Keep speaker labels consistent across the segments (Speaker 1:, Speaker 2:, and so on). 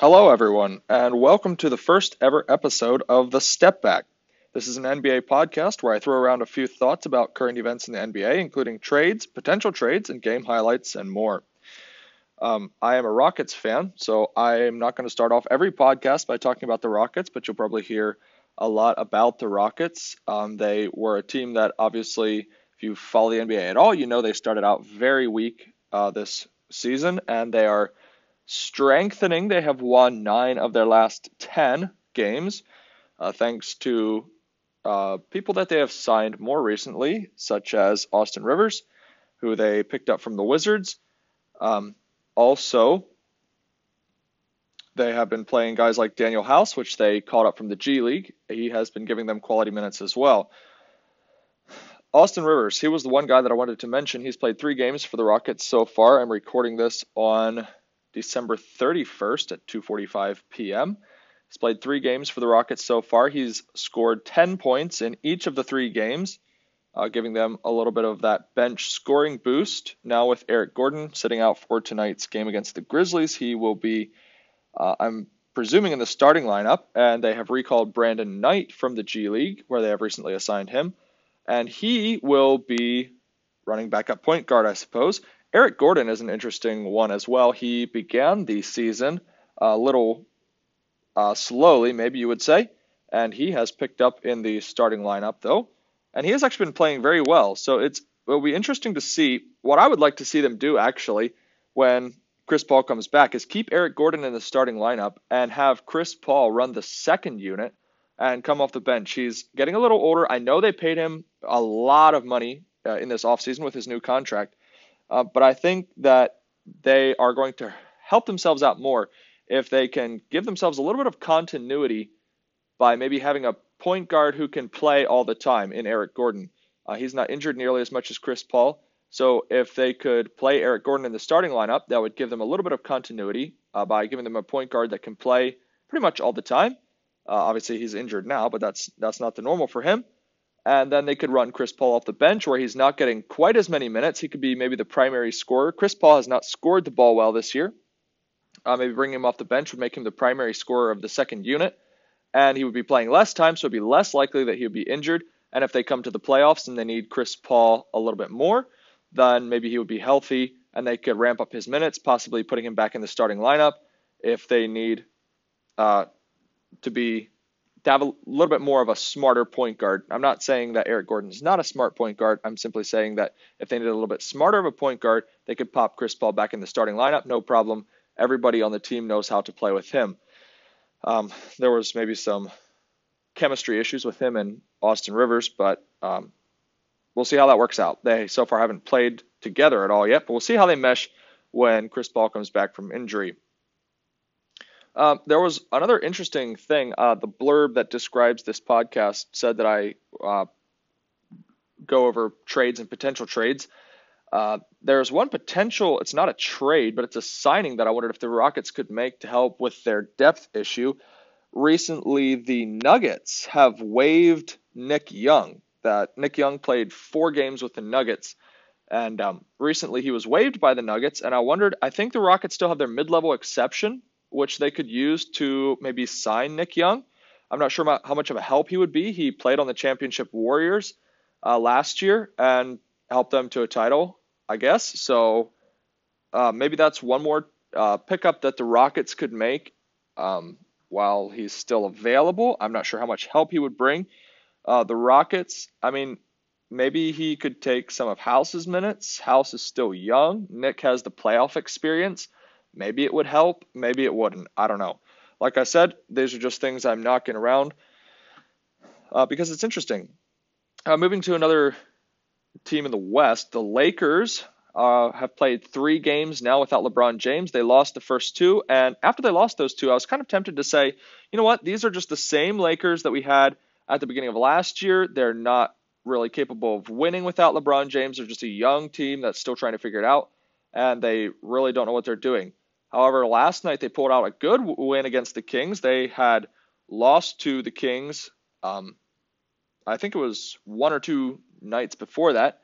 Speaker 1: Hello, everyone, and welcome to the first ever episode of The Step Back. This is an NBA podcast where I throw around a few thoughts about current events in the NBA, including trades, potential trades, and game highlights, and more. Um, I am a Rockets fan, so I am not going to start off every podcast by talking about the Rockets, but you'll probably hear a lot about the Rockets. Um, they were a team that obviously, if you follow the NBA at all, you know they started out very weak uh, this season, and they are strengthening. They have won nine of their last 10 games, uh, thanks to uh, people that they have signed more recently, such as Austin Rivers, who they picked up from the Wizards. Um, also, they have been playing guys like Danuel House, which they caught up from the G League. He has been giving them quality minutes as well. Austin Rivers, he was the one guy that I wanted to mention. He's played three games for the Rockets so far. I'm recording this on December 31st at 2:45 p.m. He's played three games for the Rockets so far. He's scored 10 points in each of the three games, uh, giving them a little bit of that bench scoring boost. Now with Eric Gordon sitting out for tonight's game against the Grizzlies, he will be, uh, I'm presuming, in the starting lineup. And they have recalled Brandon Knight from the G League, where they have recently assigned him, and he will be running backup point guard, I suppose. Eric Gordon is an interesting one as well. He began the season a little uh, slowly, maybe you would say, and he has picked up in the starting lineup though, and he has actually been playing very well. So it's it'll be interesting to see what I would like to see them do actually when Chris Paul comes back is keep Eric Gordon in the starting lineup and have Chris Paul run the second unit and come off the bench. He's getting a little older. I know they paid him a lot of money uh, in this offseason with his new contract, uh, but I think that they are going to help themselves out more if they can give themselves a little bit of continuity by maybe having a point guard who can play all the time in Eric Gordon. Uh, he's not injured nearly as much as Chris Paul. So if they could play Eric Gordon in the starting lineup, that would give them a little bit of continuity uh, by giving them a point guard that can play pretty much all the time. Uh, obviously, he's injured now, but that's that's not the normal for him and then they could run Chris Paul off the bench where he's not getting quite as many minutes. He could be maybe the primary scorer. Chris Paul has not scored the ball well this year. Uh, maybe bringing him off the bench would make him the primary scorer of the second unit, and he would be playing less time, so it'd be less likely that he would be injured. And if they come to the playoffs and they need Chris Paul a little bit more, then maybe he would be healthy and they could ramp up his minutes, possibly putting him back in the starting lineup if they need uh, to be to have a little bit more of a smarter point guard. I'm not saying that Eric Gordon is not a smart point guard. I'm simply saying that if they needed a little bit smarter of a point guard, they could pop Chris Paul back in the starting lineup, no problem. Everybody on the team knows how to play with him. Um, there was maybe some chemistry issues with him and Austin Rivers, but um, we'll see how that works out. They so far haven't played together at all yet, but we'll see how they mesh when Chris Paul comes back from injury. Um, there was another interesting thing. Uh, the blurb that describes this podcast said that I uh, go over trades and potential trades. Uh, there's one potential, it's not a trade, but it's a signing that I wondered if the Rockets could make to help with their depth issue. Recently, the Nuggets have waived Nick Young. That Nick Young played four games with the Nuggets, and um, recently he was waived by the Nuggets. And I wondered, I think the Rockets still have their mid-level exception which they could use to maybe sign Nick Young. I'm not sure how much of a help he would be. He played on the championship Warriors uh, last year and helped them to a title, I guess. So uh, maybe that's one more uh, pickup that the Rockets could make um, while he's still available. I'm not sure how much help he would bring. Uh, the Rockets, I mean, maybe he could take some of House's minutes. House is still young. Nick has the playoff experience. Maybe it would help, maybe it wouldn't. I don't know. Like I said, these are just things I'm knocking around uh, because it's interesting. Uh, moving to another team in the West, the Lakers uh, have played three games now without LeBron James. They lost the first two, and after they lost those two, I was kind of tempted to say, you know what, these are just the same Lakers that we had at the beginning of last year. They're not really capable of winning without LeBron James. They're just a young team that's still trying to figure it out, and they really don't know what they're doing. However, last night they pulled out a good win against the Kings. They had lost to the Kings. Um, I think it was one or two nights before that.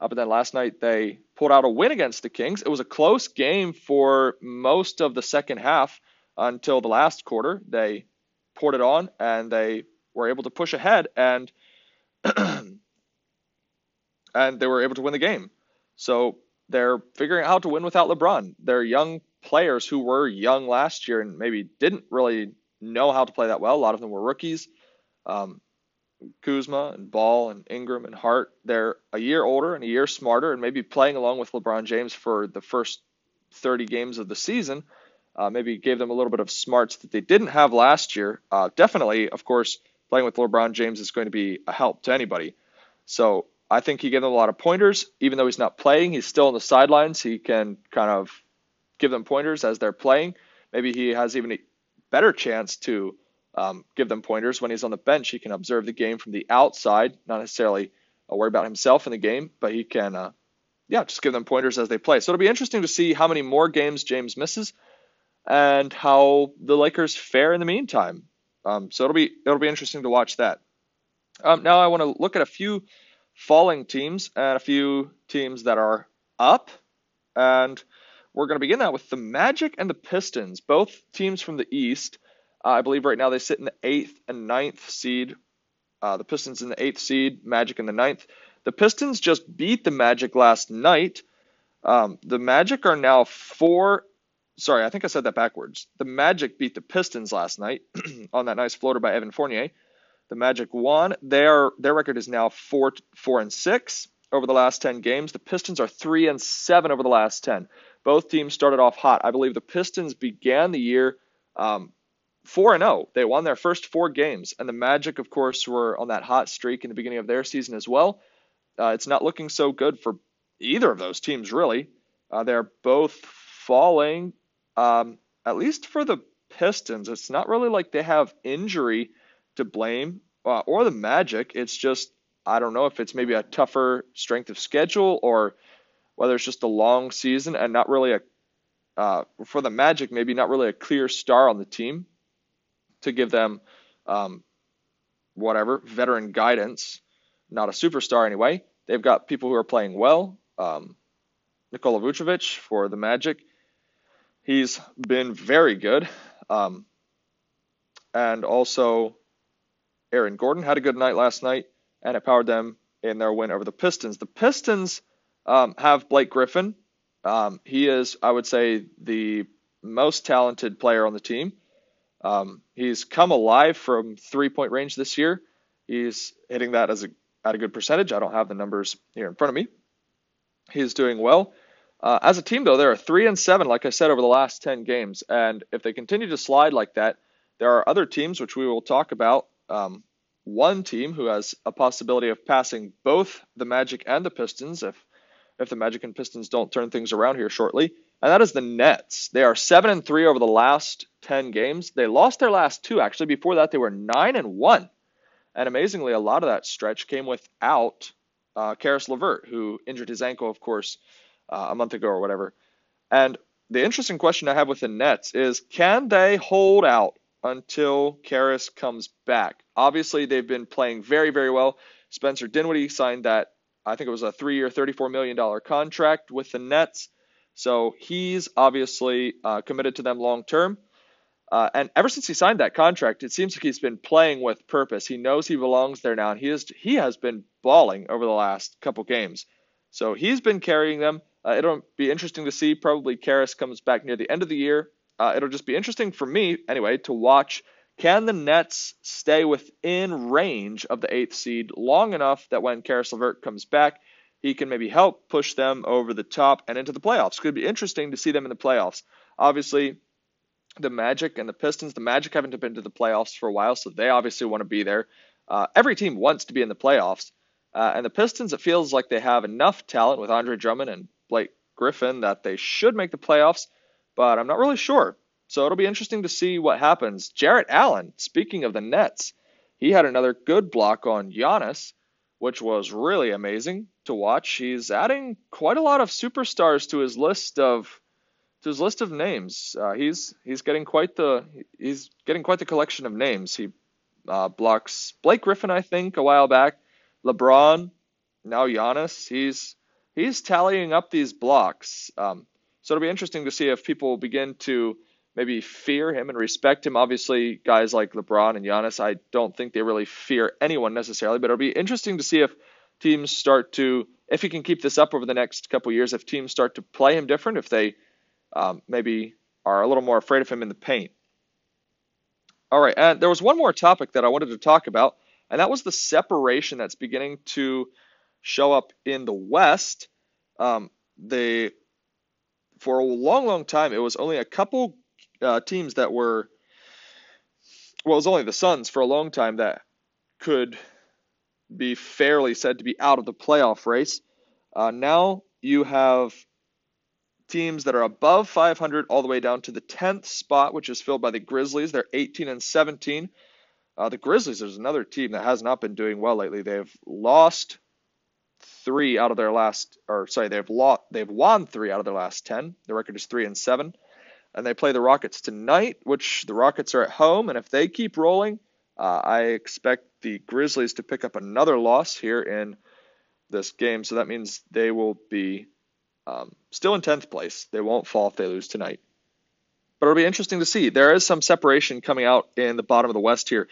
Speaker 1: Uh, but then last night they pulled out a win against the Kings. It was a close game for most of the second half. until the last quarter. They poured it on and they were able to push ahead and and they were able to win the game. So they're figuring out how to win without LeBron. They're young players who were young last year and maybe didn't really know how to play that well. A lot of them were rookies. Um, Kuzma and Ball and Ingram and Hart, they're a year older and a year smarter and maybe playing along with LeBron James for the first 30 games of the season. Uh, maybe gave them a little bit of smarts that they didn't have last year. Uh, definitely, of course, playing with LeBron James is going to be a help to anybody. So I think he gave them a lot of pointers. Even though he's not playing, he's still on the sidelines. He can kind of give them pointers as they're playing. Maybe he has even a better chance to um, give them pointers when he's on the bench. He can observe the game from the outside, not necessarily uh, worry about himself in the game, but he can, uh, yeah, just give them pointers as they play. So it'll be interesting to see how many more games James misses and how the Lakers fare in the meantime. Um, so it'll be it'll be interesting to watch that. Um, now I want to look at a few falling teams and a few teams that are up, and we're going to begin that with the Magic and the Pistons, both teams from the East. Uh, I believe right now they sit in the eighth and ninth seed. Uh, the Pistons in the eighth seed, Magic in the ninth. The Pistons just beat the Magic last night. Um, the Magic are now four sorry, I think I said that backwards. The Magic beat the Pistons last night on that nice floater by Evan Fournier. The Magic won. Their their record is now four four and six over the last ten games. The Pistons are three and seven over the last ten. Both teams started off hot. I believe the Pistons began the year um, four and zero. Oh. They won their first four games, and the Magic, of course, were on that hot streak in the beginning of their season as well. Uh, it's not looking so good for either of those teams, really. Uh, they're both falling um, at least for the Pistons, it's not really like they have injury to blame uh, or the Magic. It's just, I don't know if it's maybe a tougher strength of schedule or whether it's just a long season and not really a, uh, for the Magic, maybe not really a clear star on the team to give them um, whatever, veteran guidance, not a superstar anyway. They've got people who are playing well. Um, Nikola Vucevic for the Magic He's been very good. Um, and also, Aaron Gordon had a good night last night, and it powered them in their win over the Pistons. The Pistons um, have Blake Griffin. Um, he is, I would say, the most talented player on the team. Um, he's come alive from three point range this year. He's hitting that as a, at a good percentage. I don't have the numbers here in front of me. He's doing well. Uh, as a team, though, they are three and seven, like I said, over the last ten games, and if they continue to slide like that, there are other teams which we will talk about. Um, one team who has a possibility of passing both the Magic and the Pistons if if the Magic and Pistons don't turn things around here shortly, and that is the Nets. They are seven and three over the last ten games. They lost their last two actually. Before that, they were nine and one, and amazingly, a lot of that stretch came without uh, Caris LeVert, who injured his ankle, of course uh, a month ago or whatever. And the interesting question I have with the Nets is can they hold out until Caris comes back? Obviously, they've been playing very, very well. Spencer Dinwiddie signed that, I think it was a three year, $34 million contract with the Nets. So he's obviously uh, committed to them long term. Uh, and ever since he signed that contract, it seems like he's been playing with purpose. He knows he belongs there now, and he is he has been balling over the last couple games. So he's been carrying them. Uh, it'll be interesting to see. Probably Caris comes back near the end of the year. Uh, it'll just be interesting for me, anyway, to watch. Can the Nets stay within range of the eighth seed long enough that when Caris LeVert comes back, he can maybe help push them over the top and into the playoffs? Could be interesting to see them in the playoffs. Obviously, the Magic and the Pistons. The Magic haven't been to the playoffs for a while, so they obviously want to be there. Uh, every team wants to be in the playoffs. Uh, and the Pistons, it feels like they have enough talent with Andre Drummond and Blake Griffin that they should make the playoffs, but I'm not really sure. So it'll be interesting to see what happens. Jarrett Allen, speaking of the Nets, he had another good block on Giannis, which was really amazing to watch. He's adding quite a lot of superstars to his list of to his list of names. Uh, he's he's getting quite the he's getting quite the collection of names. He uh, blocks Blake Griffin, I think, a while back. LeBron, now Giannis. He's he's tallying up these blocks. Um, so it'll be interesting to see if people begin to maybe fear him and respect him. Obviously, guys like LeBron and Giannis, I don't think they really fear anyone necessarily, but it'll be interesting to see if teams start to, if he can keep this up over the next couple years, if teams start to play him different, if they um, maybe are a little more afraid of him in the paint. All right, and there was one more topic that I wanted to talk about, and that was the separation that's beginning to show up in the West. Um, they, for a long, long time, it was only a couple uh, teams that were, well, it was only the Suns for a long time that could be fairly said to be out of the playoff race. Uh, now you have teams that are above 500 all the way down to the 10th spot, which is filled by the Grizzlies. They're 18 and 17. Uh, the Grizzlies is another team that has not been doing well lately. They've lost three out of their last, or sorry, they've lost, they've won three out of their last 10. The record is three and seven, and they play the Rockets tonight, which the Rockets are at home, and if they keep rolling, uh, I expect the Grizzlies to pick up another loss here in this game. So that means they will be um, still in 10th place. They won't fall if they lose tonight. But it'll be interesting to see. There is some separation coming out in the bottom of the West here.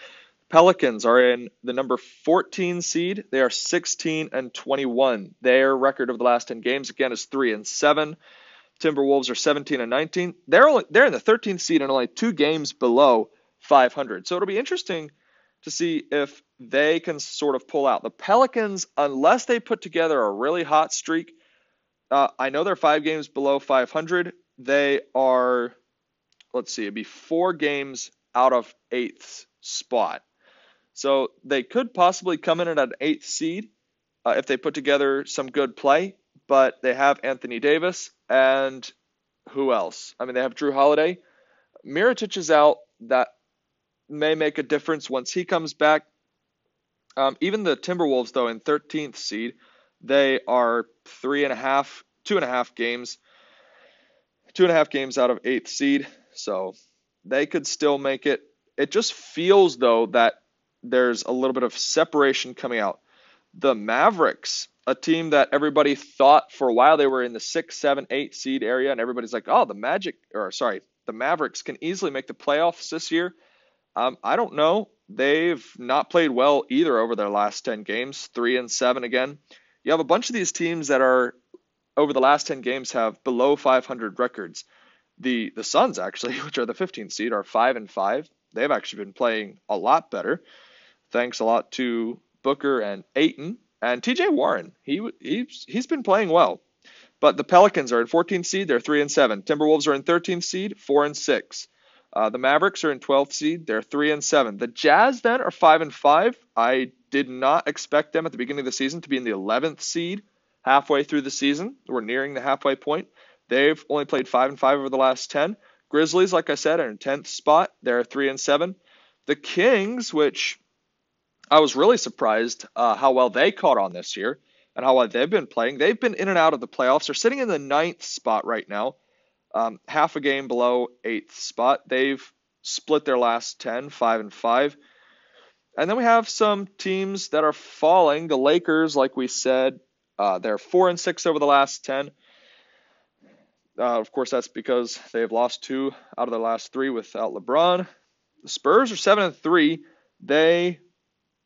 Speaker 1: Pelicans are in the number 14 seed. They are 16 and 21. Their record of the last 10 games again is 3 and 7. Timberwolves are 17 and 19. They're only they're in the 13th seed and only two games below 500. So it'll be interesting to see if they can sort of pull out. The Pelicans, unless they put together a really hot streak, uh, I know they're five games below 500. They are, let's see, it'd be four games out of eighth spot. So they could possibly come in at an eighth seed uh, if they put together some good play. But they have Anthony Davis and who else? I mean, they have Jrue Holiday. Mirotic is out. That may make a difference once he comes back. Um, even the Timberwolves, though, in 13th seed, they are three and a half, two and a half games, two and a half games out of eighth seed. So they could still make it. It just feels though that there's a little bit of separation coming out. The Mavericks, a team that everybody thought for a while they were in the six, seven, eight seed area, and everybody's like, oh, the Magic, or sorry, the Mavericks can easily make the playoffs this year. Um, I don't know. They've not played well either over their last 10 games, three and seven again you have a bunch of these teams that are over the last 10 games have below 500 records. The the Suns actually, which are the 15th seed, are 5 and 5. They've actually been playing a lot better. Thanks a lot to Booker and Ayton and TJ Warren. He he's he's been playing well. But the Pelicans are in 14th seed, they're 3 and 7. Timberwolves are in 13th seed, 4 and 6. Uh, the Mavericks are in 12th seed, they're 3 and 7. The Jazz then are 5 and 5. I did not expect them at the beginning of the season to be in the 11th seed halfway through the season. We're nearing the halfway point. They've only played 5 and 5 over the last 10. Grizzlies, like I said, are in 10th spot. They're 3 and 7. The Kings, which I was really surprised uh, how well they caught on this year and how well they've been playing. They've been in and out of the playoffs. They're sitting in the ninth spot right now, um, half a game below eighth spot. They've split their last 10, 5 and 5. And then we have some teams that are falling. The Lakers, like we said, uh, they're four and six over the last ten. Uh, of course, that's because they have lost two out of their last three without LeBron. The Spurs are seven and three. They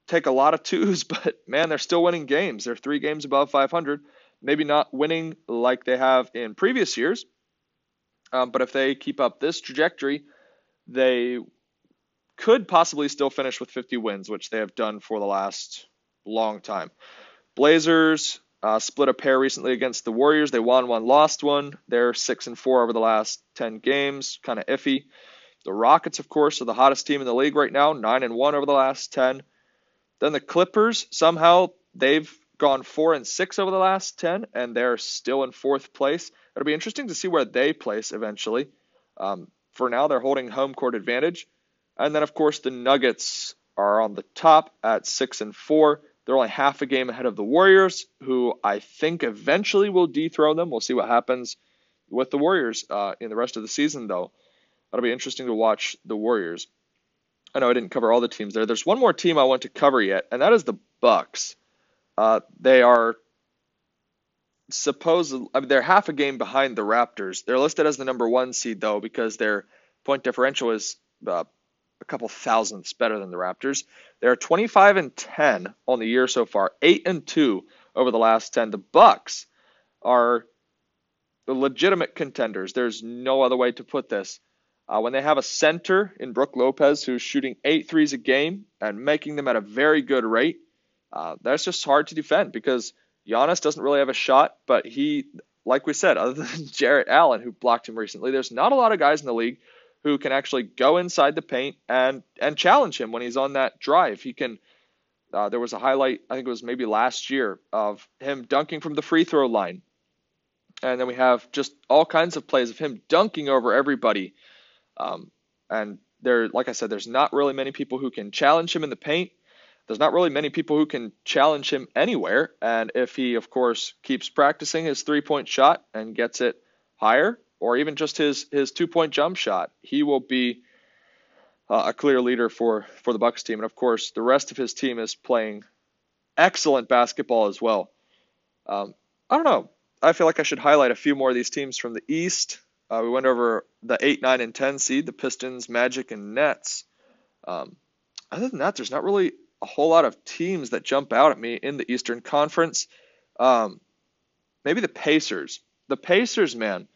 Speaker 1: take a lot of twos, but man, they're still winning games. They're three games above 500. Maybe not winning like they have in previous years, um, but if they keep up this trajectory, they could possibly still finish with 50 wins, which they have done for the last long time. Blazers uh, split a pair recently against the Warriors. They won one, lost one. They're six and four over the last 10 games, kind of iffy. The Rockets, of course, are the hottest team in the league right now, nine and one over the last 10. Then the Clippers, somehow they've gone four and six over the last 10, and they're still in fourth place. It'll be interesting to see where they place eventually. Um, for now, they're holding home court advantage. And then, of course, the Nuggets are on the top at six and four. They're only half a game ahead of the Warriors, who I think eventually will dethrone them. We'll see what happens with the Warriors uh, in the rest of the season, though. That'll be interesting to watch the Warriors. I know I didn't cover all the teams there. There's one more team I want to cover yet, and that is the Bucks. Uh, they are supposed I mean, they're half a game behind the Raptors. They're listed as the number one seed though because they're point differential is uh, a couple thousandths better than the Raptors. They're 25 and 10 on the year so far, 8 and 2 over the last 10. The Bucks are the legitimate contenders. There's no other way to put this. Uh, when they have a center in Brook Lopez who's shooting eight threes a game and making them at a very good rate, uh, that's just hard to defend because Giannis doesn't really have a shot, but he, like we said, other than Jarrett Allen who blocked him recently, there's not a lot of guys in the league who can actually go inside the paint and and challenge him when he's on that drive. He can. Uh, there was a highlight, I think it was maybe last year, of him dunking from the free throw line, and then we have just all kinds of plays of him dunking over everybody. Um, and there, like I said, there's not really many people who can challenge him in the paint. There's not really many people who can challenge him anywhere. And if he, of course, keeps practicing his three point shot and gets it higher, or even just his his two point jump shot, he will be uh, a clear leader for for the Bucks team. And of course, the rest of his team is playing excellent basketball as well. Um, I don't know. I feel like I should highlight a few more of these teams from the East. Uh, we went over the 8, 9, and 10 seed, the Pistons, Magic, and Nets. Um, other than that, there's not really a whole lot of teams that jump out at me in the Eastern Conference. Um, maybe the Pacers. The Pacers, man.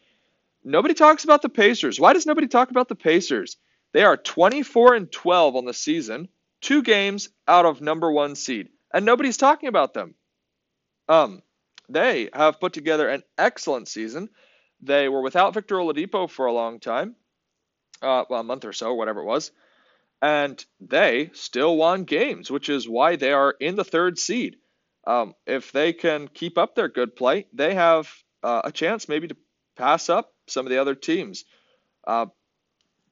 Speaker 1: Nobody talks about the Pacers. Why does nobody talk about the Pacers? They are 24 and 12 on the season, two games out of number one seed, and nobody's talking about them. Um, they have put together an excellent season. They were without Victor Oladipo for a long time, uh, well, a month or so, whatever it was, and they still won games, which is why they are in the third seed. Um, if they can keep up their good play, they have uh, a chance maybe to pass up some of the other teams. Uh,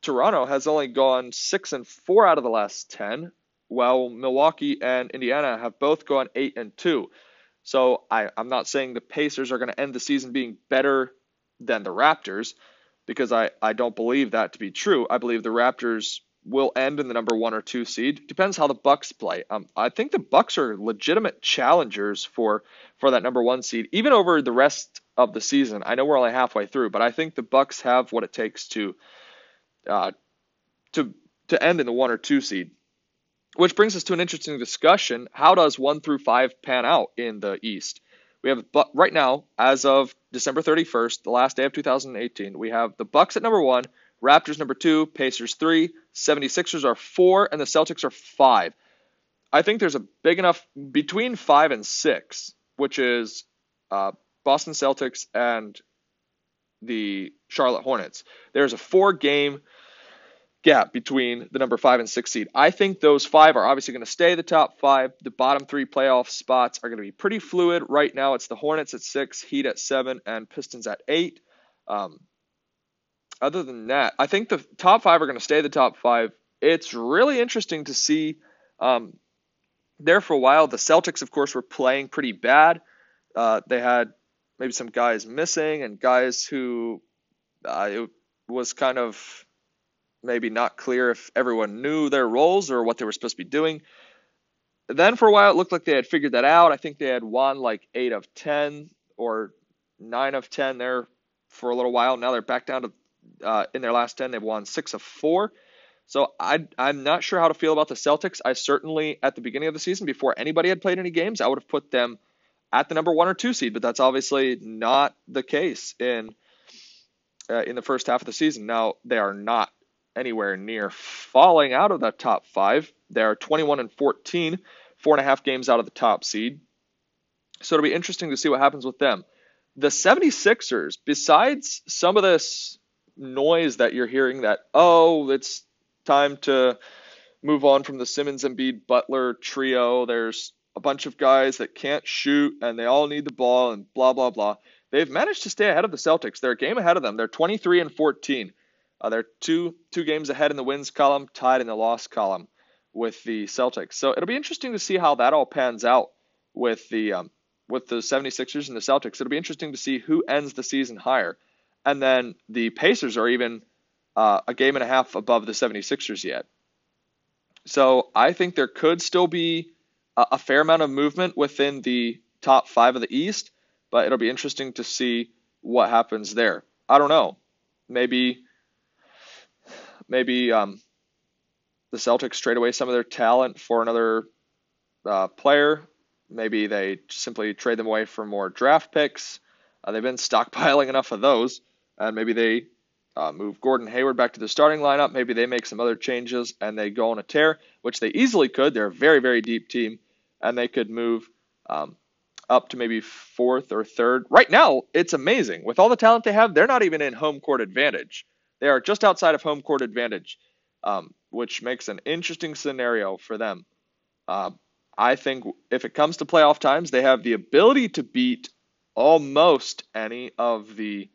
Speaker 1: Toronto has only gone six and four out of the last ten, while Milwaukee and Indiana have both gone eight and two. So I, I'm not saying the Pacers are going to end the season being better than the Raptors, because I, I don't believe that to be true. I believe the Raptors will end in the number one or two seed. Depends how the Bucks play. Um, I think the Bucks are legitimate challengers for for that number one seed, even over the rest of the season. I know we're only halfway through, but I think the Bucks have what it takes to uh, to to end in the one or two seed. Which brings us to an interesting discussion. How does one through five pan out in the East? We have right now, as of December 31st, the last day of 2018, we have the Bucks at number one, Raptors number two, Pacers three, 76ers are four, and the Celtics are five. I think there's a big enough between five and six, which is uh, Boston Celtics and the Charlotte Hornets. There's a four game gap between the number five and six seed. I think those five are obviously going to stay the top five. The bottom three playoff spots are going to be pretty fluid. Right now, it's the Hornets at six, Heat at seven, and Pistons at eight. Um, other than that, I think the top five are going to stay the top five. It's really interesting to see. Um, there for a while, the Celtics, of course, were playing pretty bad. Uh, they had maybe some guys missing and guys who uh, it was kind of maybe not clear if everyone knew their roles or what they were supposed to be doing. Then for a while, it looked like they had figured that out. I think they had won like 8 of 10 or 9 of 10 there for a little while. Now they're back down to, uh, in their last 10, they've won 6 of 4. So I, I'm not sure how to feel about the Celtics. I certainly, at the beginning of the season, before anybody had played any games, I would have put them at the number one or two seed, but that's obviously not the case in uh, in the first half of the season. Now they are not anywhere near falling out of the top five. They are 21 and 14, four and a half games out of the top seed. So it'll be interesting to see what happens with them. The 76ers, besides some of this noise that you're hearing that, oh, it's time to move on from the Simmons Embiid Butler trio, there's a bunch of guys that can't shoot and they all need the ball and blah, blah, blah. They've managed to stay ahead of the Celtics. They're a game ahead of them. They're 23 and 14. Uh, they're two two games ahead in the wins column, tied in the loss column with the Celtics. So it'll be interesting to see how that all pans out with the um, with the 76ers and the Celtics. It'll be interesting to see who ends the season higher. And then the Pacers are even uh, a game and a half above the 76ers yet. So I think there could still be a, a fair amount of movement within the top five of the East, but it'll be interesting to see what happens there. I don't know. Maybe maybe um, the Celtics trade away some of their talent for another uh, player. Maybe they simply trade them away for more draft picks. Uh, they've been stockpiling enough of those, and maybe they uh, move Gordon Hayward back to the starting lineup. Maybe they make some other changes and they go on a tear, which they easily could. They're a very, very deep team, and they could move um, up to maybe fourth or third. Right now, it's amazing. With all the talent they have, they're not even in home court advantage. They are just outside of home court advantage, um, which makes an interesting scenario for them. Uh, I think if it comes to playoff times, they have the ability to beat almost any of the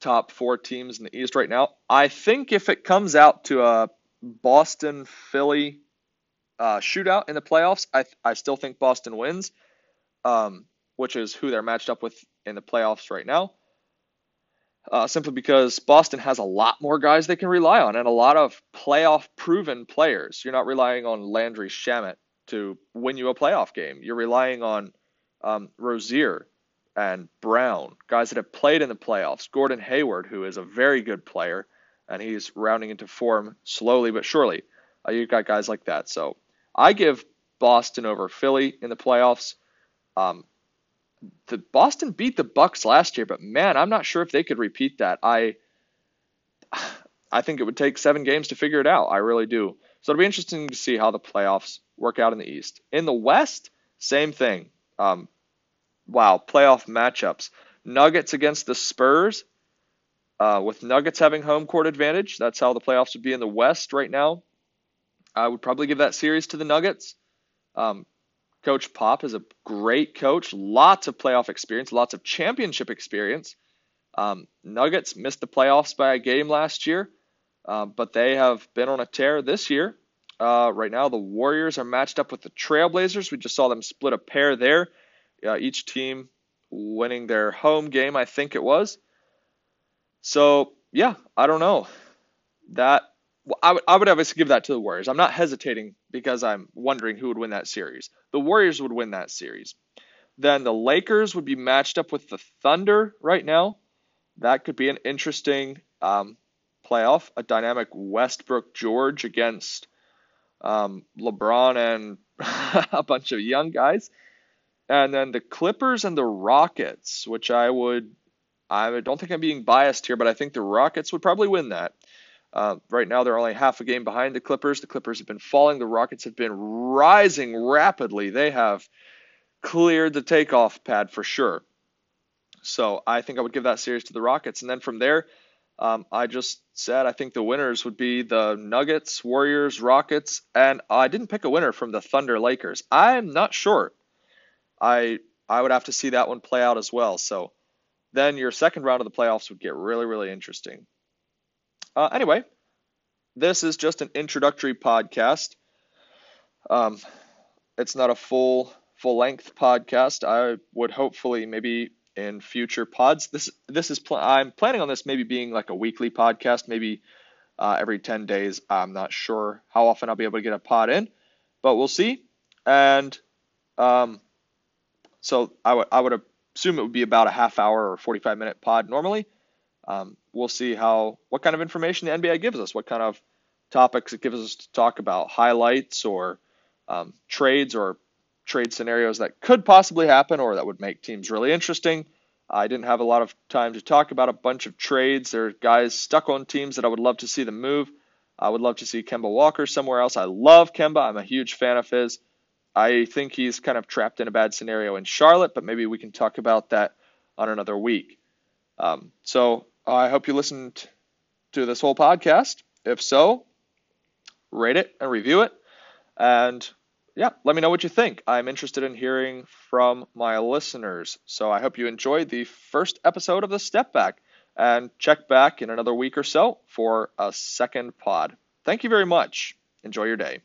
Speaker 1: top four teams in the East right now. I think if it comes out to a Boston Philly uh, shootout in the playoffs, I I still think Boston wins, um, which is who they're matched up with in the playoffs right now. Uh, simply because Boston has a lot more guys they can rely on and a lot of playoff proven players. You're not relying on Landry Shamet to win you a playoff game. You're relying on um, Rozier and Brown, guys that have played in the playoffs. Gordon Hayward, who is a very good player, and he's rounding into form slowly but surely. Uh, you've got guys like that. So I give Boston over Philly in the playoffs. Um, the Boston beat the Bucks last year, but man, I'm not sure if they could repeat that. I I think it would take seven games to figure it out. I really do. So it'll be interesting to see how the playoffs work out in the East. In the West, same thing. Um, wow, playoff matchups. Nuggets against the Spurs. Uh, with Nuggets having home court advantage, that's how the playoffs would be in the West right now. I would probably give that series to the Nuggets. Um, coach Pop is a great coach, lots of playoff experience, lots of championship experience. Um, Nuggets missed the playoffs by a game last year, uh, but they have been on a tear this year. Uh, right now, the Warriors are matched up with the Trailblazers. We just saw them split a pair there. Uh, each team winning their home game, I think it was. So yeah, I don't know. That I would I would obviously give that to the Warriors. I'm not hesitating because I'm wondering who would win that series. The Warriors would win that series. Then the Lakers would be matched up with the Thunder right now. That could be an interesting um, playoff, a dynamic Westbrook George against um, LeBron and a bunch of young guys. And then the Clippers and the Rockets, which I would, I don't think I'm being biased here, but I think the Rockets would probably win that. Uh, right now, they're only half a game behind the Clippers. The Clippers have been falling. The Rockets have been rising rapidly. They have cleared the takeoff pad for sure. So I think I would give that series to the Rockets. And then from there, um, I just said I think the winners would be the Nuggets, Warriors, Rockets, and I didn't pick a winner from the Thunder Lakers. I'm not sure. I I would have to see that one play out as well. So then your second round of the playoffs would get really really interesting. Uh, anyway, this is just an introductory podcast. Um, it's not a full full length podcast. I would hopefully maybe in future pods. This this is pl- I'm planning on this maybe being like a weekly podcast, maybe uh, every 10 days. I'm not sure how often I'll be able to get a pod in, but we'll see. And um, so I would I would assume it would be about a half hour or 45 minute pod normally. Um, we'll see how what kind of information the NBA gives us, what kind of topics it gives us to talk about, highlights or um, trades or trade scenarios that could possibly happen or that would make teams really interesting. I didn't have a lot of time to talk about a bunch of trades. There are guys stuck on teams that I would love to see them move. I would love to see Kemba Walker somewhere else. I love Kemba. I'm a huge fan of his. I think he's kind of trapped in a bad scenario in Charlotte, but maybe we can talk about that on another week. Um, so I hope you listened to this whole podcast. If so, rate it and review it. And yeah, let me know what you think. I'm interested in hearing from my listeners. So I hope you enjoyed the first episode of the Step Back and check back in another week or so for a second pod. Thank you very much. Enjoy your day.